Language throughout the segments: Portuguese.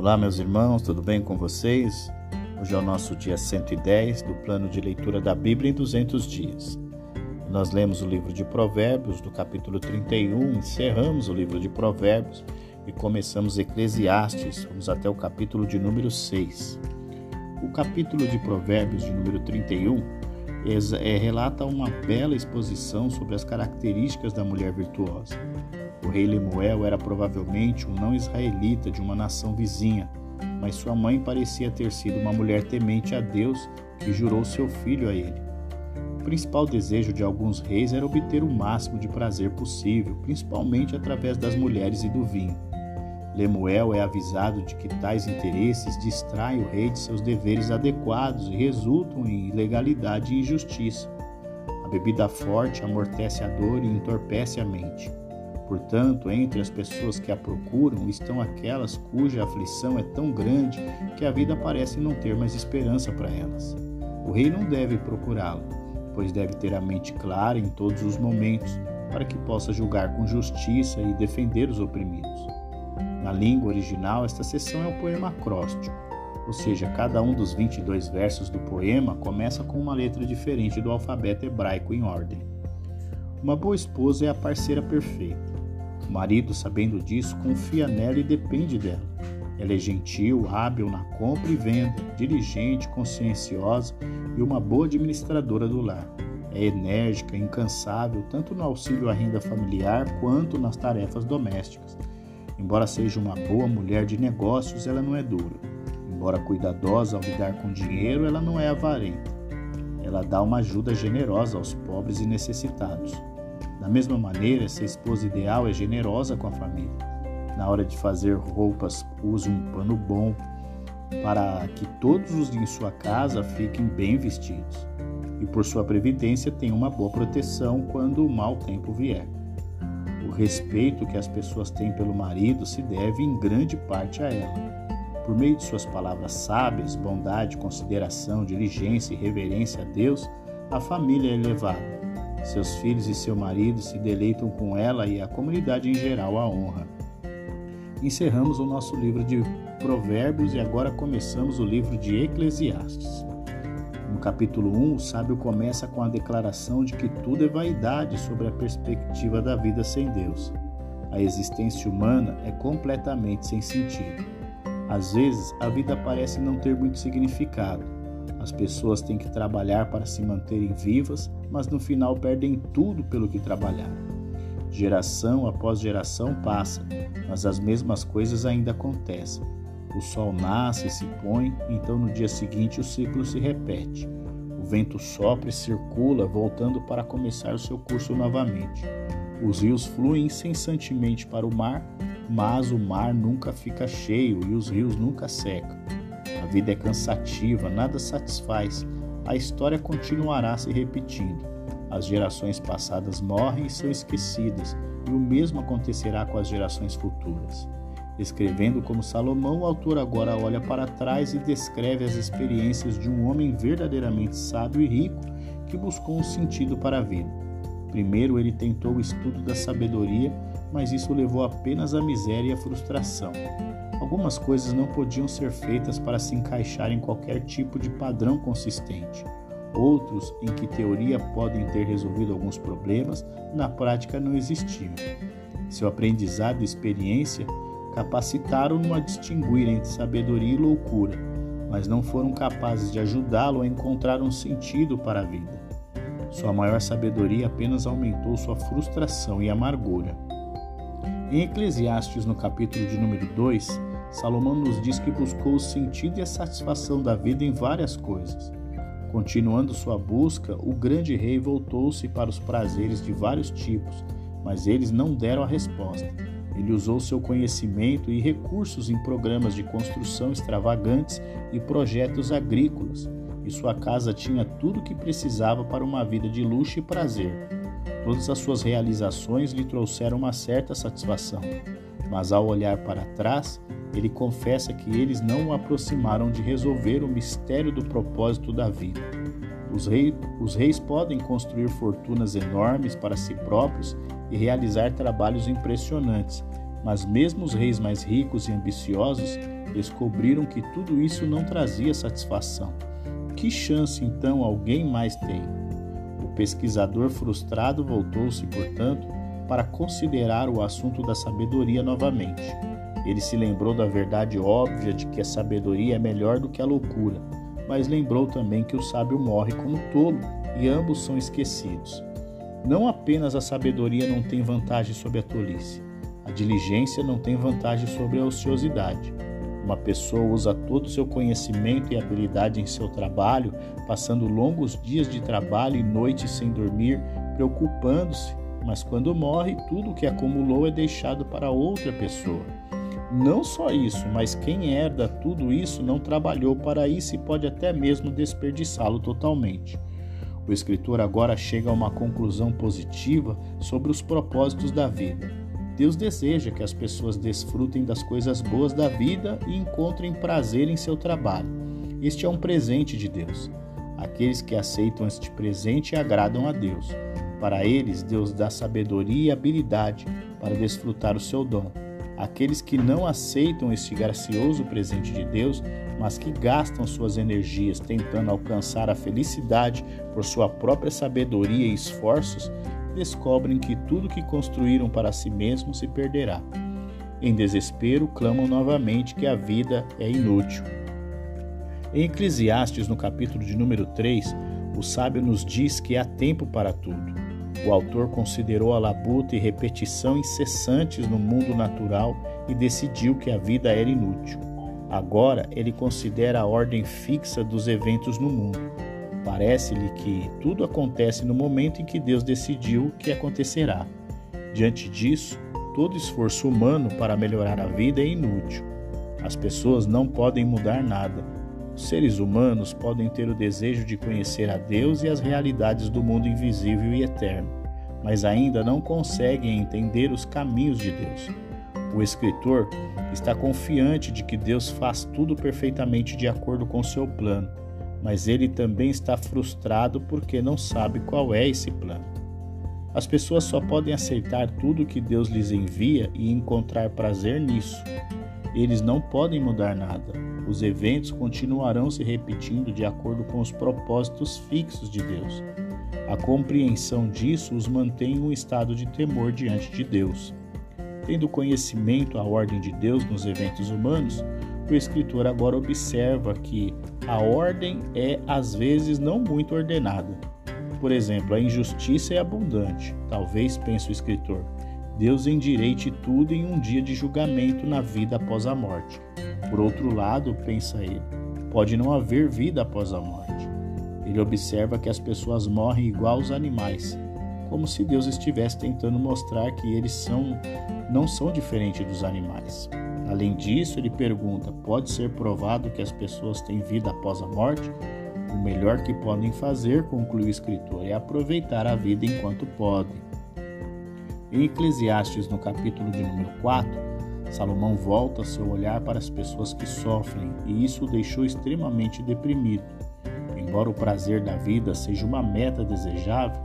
Olá, meus irmãos, tudo bem com vocês? Hoje é o nosso dia 110 do plano de leitura da Bíblia em 200 dias. Nós lemos o livro de Provérbios, do capítulo 31, encerramos o livro de Provérbios e começamos Eclesiastes, vamos até o capítulo de número 6. O capítulo de Provérbios, de número 31, é, relata uma bela exposição sobre as características da mulher virtuosa. O rei Lemuel era provavelmente um não-israelita de uma nação vizinha, mas sua mãe parecia ter sido uma mulher temente a Deus que jurou seu filho a ele. O principal desejo de alguns reis era obter o máximo de prazer possível, principalmente através das mulheres e do vinho. Lemuel é avisado de que tais interesses distraem o rei de seus deveres adequados e resultam em ilegalidade e injustiça. A bebida forte amortece a dor e entorpece a mente. Portanto, entre as pessoas que a procuram estão aquelas cuja aflição é tão grande que a vida parece não ter mais esperança para elas. O rei não deve procurá-lo, pois deve ter a mente clara em todos os momentos, para que possa julgar com justiça e defender os oprimidos. Na língua original, esta seção é o poema acróstico, ou seja, cada um dos 22 versos do poema começa com uma letra diferente do alfabeto hebraico em ordem. Uma boa esposa é a parceira perfeita. O marido, sabendo disso, confia nela e depende dela. Ela é gentil, hábil na compra e venda, diligente, conscienciosa e uma boa administradora do lar. É enérgica, incansável, tanto no auxílio à renda familiar quanto nas tarefas domésticas. Embora seja uma boa mulher de negócios, ela não é dura. Embora cuidadosa ao lidar com dinheiro, ela não é avarenta. Ela dá uma ajuda generosa aos pobres e necessitados. Da mesma maneira, essa esposa ideal é generosa com a família. Na hora de fazer roupas, use um pano bom para que todos os em sua casa fiquem bem vestidos. E por sua previdência tenha uma boa proteção quando o mau tempo vier. O respeito que as pessoas têm pelo marido se deve em grande parte a ela. Por meio de suas palavras sábias, bondade, consideração, diligência e reverência a Deus, a família é elevada seus filhos e seu marido se deleitam com ela e a comunidade em geral a honra. Encerramos o nosso livro de Provérbios e agora começamos o livro de Eclesiastes. Capítulo 1, o sábio começa com a declaração de que tudo é vaidade sobre a perspectiva da vida sem Deus. A existência humana é completamente sem sentido. Às vezes, a vida parece não ter muito significado as pessoas têm que trabalhar para se manterem vivas, mas no final perdem tudo pelo que trabalharam. Geração após geração passa, mas as mesmas coisas ainda acontecem. O sol nasce e se põe, então no dia seguinte o ciclo se repete. O vento sopra e circula, voltando para começar o seu curso novamente. Os rios fluem incessantemente para o mar, mas o mar nunca fica cheio e os rios nunca secam. A vida é cansativa, nada satisfaz. A história continuará se repetindo. As gerações passadas morrem e são esquecidas, e o mesmo acontecerá com as gerações futuras. Escrevendo como Salomão, o autor agora olha para trás e descreve as experiências de um homem verdadeiramente sábio e rico que buscou um sentido para a vida. Primeiro, ele tentou o estudo da sabedoria, mas isso levou apenas à miséria e à frustração. Algumas coisas não podiam ser feitas para se encaixar em qualquer tipo de padrão consistente. Outros, em que teoria podem ter resolvido alguns problemas, na prática não existiam. Seu aprendizado e experiência capacitaram-no a distinguir entre sabedoria e loucura, mas não foram capazes de ajudá-lo a encontrar um sentido para a vida. Sua maior sabedoria apenas aumentou sua frustração e amargura. Em Eclesiastes, no capítulo de número 2, Salomão nos diz que buscou o sentido e a satisfação da vida em várias coisas. Continuando sua busca, o grande rei voltou-se para os prazeres de vários tipos, mas eles não deram a resposta. Ele usou seu conhecimento e recursos em programas de construção extravagantes e projetos agrícolas, e sua casa tinha tudo o que precisava para uma vida de luxo e prazer. Todas as suas realizações lhe trouxeram uma certa satisfação, mas ao olhar para trás, ele confessa que eles não o aproximaram de resolver o mistério do propósito da vida. Os, rei, os reis podem construir fortunas enormes para si próprios e realizar trabalhos impressionantes, mas mesmo os reis mais ricos e ambiciosos descobriram que tudo isso não trazia satisfação. Que chance então alguém mais tem? O pesquisador frustrado voltou-se, portanto, para considerar o assunto da sabedoria novamente. Ele se lembrou da verdade óbvia de que a sabedoria é melhor do que a loucura, mas lembrou também que o sábio morre como tolo e ambos são esquecidos. Não apenas a sabedoria não tem vantagem sobre a tolice, a diligência não tem vantagem sobre a ociosidade. Uma pessoa usa todo o seu conhecimento e habilidade em seu trabalho, passando longos dias de trabalho e noites sem dormir, preocupando-se, mas quando morre, tudo o que acumulou é deixado para outra pessoa. Não só isso, mas quem herda tudo isso não trabalhou para isso e pode até mesmo desperdiçá-lo totalmente. O escritor agora chega a uma conclusão positiva sobre os propósitos da vida. Deus deseja que as pessoas desfrutem das coisas boas da vida e encontrem prazer em seu trabalho. Este é um presente de Deus. Aqueles que aceitam este presente agradam a Deus. Para eles, Deus dá sabedoria e habilidade para desfrutar o seu dom. Aqueles que não aceitam este gracioso presente de Deus, mas que gastam suas energias tentando alcançar a felicidade por sua própria sabedoria e esforços, descobrem que tudo que construíram para si mesmos se perderá. Em desespero, clamam novamente que a vida é inútil. Em Eclesiastes, no capítulo de número 3, o sábio nos diz que há tempo para tudo. O autor considerou a labuta e repetição incessantes no mundo natural e decidiu que a vida era inútil. Agora ele considera a ordem fixa dos eventos no mundo. Parece-lhe que tudo acontece no momento em que Deus decidiu que acontecerá. Diante disso, todo esforço humano para melhorar a vida é inútil. As pessoas não podem mudar nada. Os seres humanos podem ter o desejo de conhecer a Deus e as realidades do mundo invisível e eterno, mas ainda não conseguem entender os caminhos de Deus. O escritor está confiante de que Deus faz tudo perfeitamente de acordo com seu plano, mas ele também está frustrado porque não sabe qual é esse plano. As pessoas só podem aceitar tudo que Deus lhes envia e encontrar prazer nisso. Eles não podem mudar nada. Os eventos continuarão se repetindo de acordo com os propósitos fixos de Deus. A compreensão disso os mantém em um estado de temor diante de Deus. Tendo conhecimento a ordem de Deus nos eventos humanos, o escritor agora observa que a ordem é às vezes não muito ordenada. Por exemplo, a injustiça é abundante. Talvez, pense o escritor, Deus endireite tudo em um dia de julgamento na vida após a morte. Por outro lado, pensa ele, pode não haver vida após a morte. Ele observa que as pessoas morrem igual aos animais, como se Deus estivesse tentando mostrar que eles são não são diferentes dos animais. Além disso, ele pergunta: pode ser provado que as pessoas têm vida após a morte? O melhor que podem fazer, conclui o escritor, é aproveitar a vida enquanto podem. Em Eclesiastes, no capítulo de número 4, Salomão volta seu olhar para as pessoas que sofrem e isso o deixou extremamente deprimido. Embora o prazer da vida seja uma meta desejável,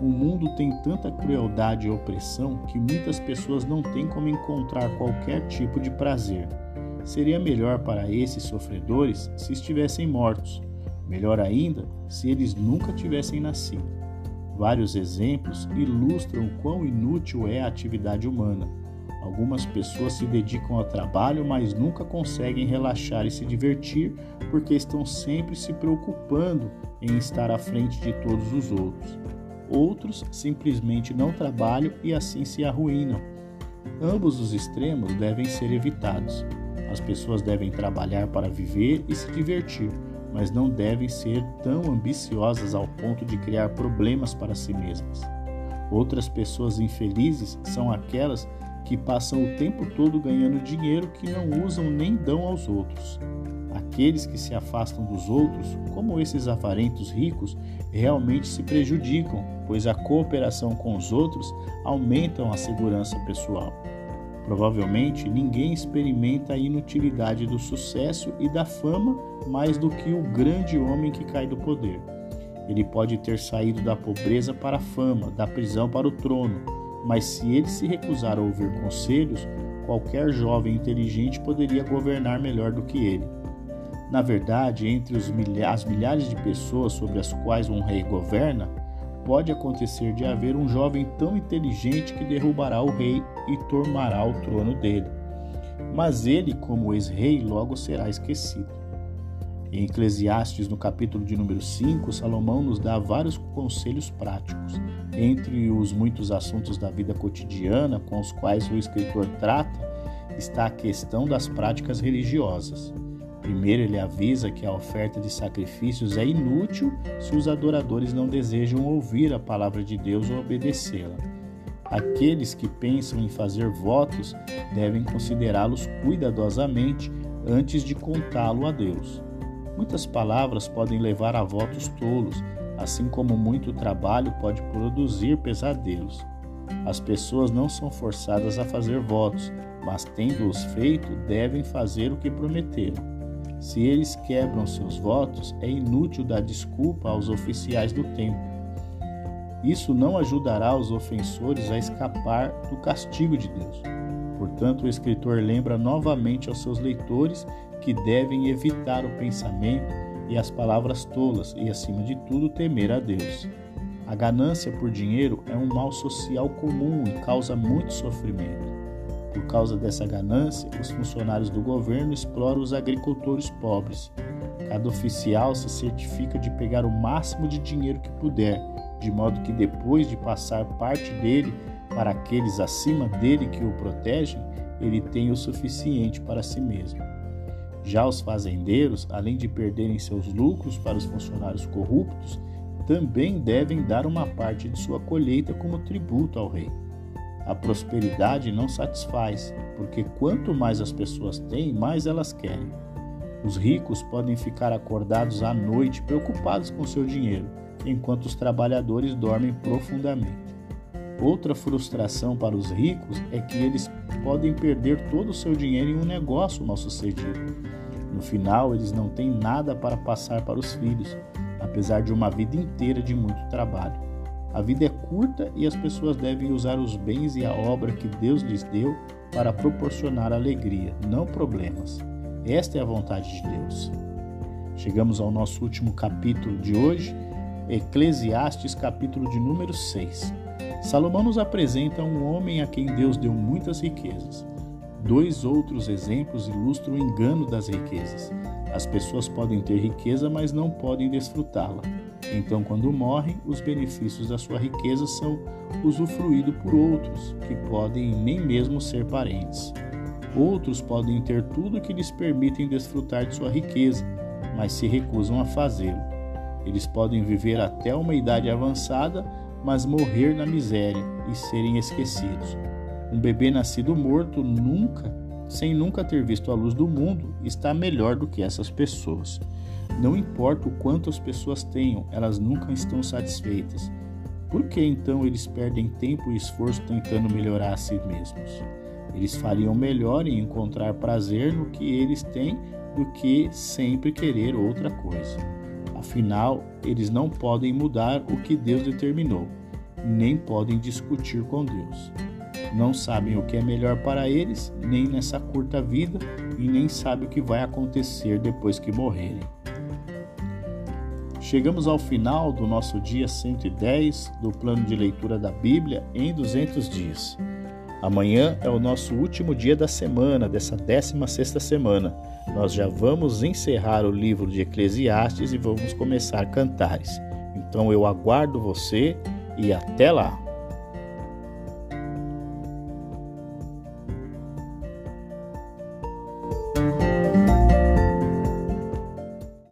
o mundo tem tanta crueldade e opressão que muitas pessoas não têm como encontrar qualquer tipo de prazer. Seria melhor para esses sofredores se estivessem mortos. Melhor ainda, se eles nunca tivessem nascido. Vários exemplos ilustram quão inútil é a atividade humana. Algumas pessoas se dedicam ao trabalho, mas nunca conseguem relaxar e se divertir porque estão sempre se preocupando em estar à frente de todos os outros. Outros simplesmente não trabalham e assim se arruinam. Ambos os extremos devem ser evitados. As pessoas devem trabalhar para viver e se divertir, mas não devem ser tão ambiciosas ao ponto de criar problemas para si mesmas. Outras pessoas infelizes são aquelas que passam o tempo todo ganhando dinheiro que não usam nem dão aos outros. Aqueles que se afastam dos outros, como esses avarentos ricos, realmente se prejudicam, pois a cooperação com os outros aumentam a segurança pessoal. Provavelmente ninguém experimenta a inutilidade do sucesso e da fama mais do que o grande homem que cai do poder. Ele pode ter saído da pobreza para a fama, da prisão para o trono, mas se ele se recusar a ouvir conselhos, qualquer jovem inteligente poderia governar melhor do que ele. Na verdade, entre milha as milhares de pessoas sobre as quais um rei governa, pode acontecer de haver um jovem tão inteligente que derrubará o rei e tomará o trono dele. Mas ele, como ex-rei, logo será esquecido. Em Eclesiastes, no capítulo de número 5, Salomão nos dá vários conselhos práticos. Entre os muitos assuntos da vida cotidiana com os quais o escritor trata, está a questão das práticas religiosas. Primeiro, ele avisa que a oferta de sacrifícios é inútil se os adoradores não desejam ouvir a palavra de Deus ou obedecê-la. Aqueles que pensam em fazer votos devem considerá-los cuidadosamente antes de contá-lo a Deus. Muitas palavras podem levar a votos tolos, assim como muito trabalho pode produzir pesadelos. As pessoas não são forçadas a fazer votos, mas tendo-os feito, devem fazer o que prometeram. Se eles quebram seus votos, é inútil dar desculpa aos oficiais do templo. Isso não ajudará os ofensores a escapar do castigo de Deus. Portanto, o escritor lembra novamente aos seus leitores que devem evitar o pensamento e as palavras tolas e, acima de tudo, temer a Deus. A ganância por dinheiro é um mal social comum e causa muito sofrimento. Por causa dessa ganância, os funcionários do governo exploram os agricultores pobres. Cada oficial se certifica de pegar o máximo de dinheiro que puder, de modo que depois de passar parte dele para aqueles acima dele que o protegem, ele tenha o suficiente para si mesmo. Já os fazendeiros, além de perderem seus lucros para os funcionários corruptos, também devem dar uma parte de sua colheita como tributo ao rei. A prosperidade não satisfaz, porque quanto mais as pessoas têm, mais elas querem. Os ricos podem ficar acordados à noite preocupados com seu dinheiro, enquanto os trabalhadores dormem profundamente. Outra frustração para os ricos é que eles podem perder todo o seu dinheiro em um negócio mal sucedido. No final, eles não têm nada para passar para os filhos, apesar de uma vida inteira de muito trabalho. A vida é curta e as pessoas devem usar os bens e a obra que Deus lhes deu para proporcionar alegria, não problemas. Esta é a vontade de Deus. Chegamos ao nosso último capítulo de hoje, Eclesiastes, capítulo de número 6. Salomão nos apresenta um homem a quem Deus deu muitas riquezas. Dois outros exemplos ilustram o engano das riquezas. As pessoas podem ter riqueza, mas não podem desfrutá-la. Então, quando morrem, os benefícios da sua riqueza são usufruídos por outros, que podem nem mesmo ser parentes. Outros podem ter tudo que lhes permitem desfrutar de sua riqueza, mas se recusam a fazê-lo. Eles podem viver até uma idade avançada, mas morrer na miséria e serem esquecidos. Um bebê nascido morto nunca, sem nunca ter visto a luz do mundo, está melhor do que essas pessoas. Não importa o quanto as pessoas tenham, elas nunca estão satisfeitas. Por que então eles perdem tempo e esforço tentando melhorar a si mesmos? Eles fariam melhor em encontrar prazer no que eles têm do que sempre querer outra coisa. Afinal, eles não podem mudar o que Deus determinou, nem podem discutir com Deus. Não sabem o que é melhor para eles, nem nessa curta vida, e nem sabem o que vai acontecer depois que morrerem. Chegamos ao final do nosso dia 110 do plano de leitura da Bíblia em 200 dias. Amanhã é o nosso último dia da semana, dessa 16ª semana. Nós já vamos encerrar o livro de Eclesiastes e vamos começar cantares. Então eu aguardo você e até lá!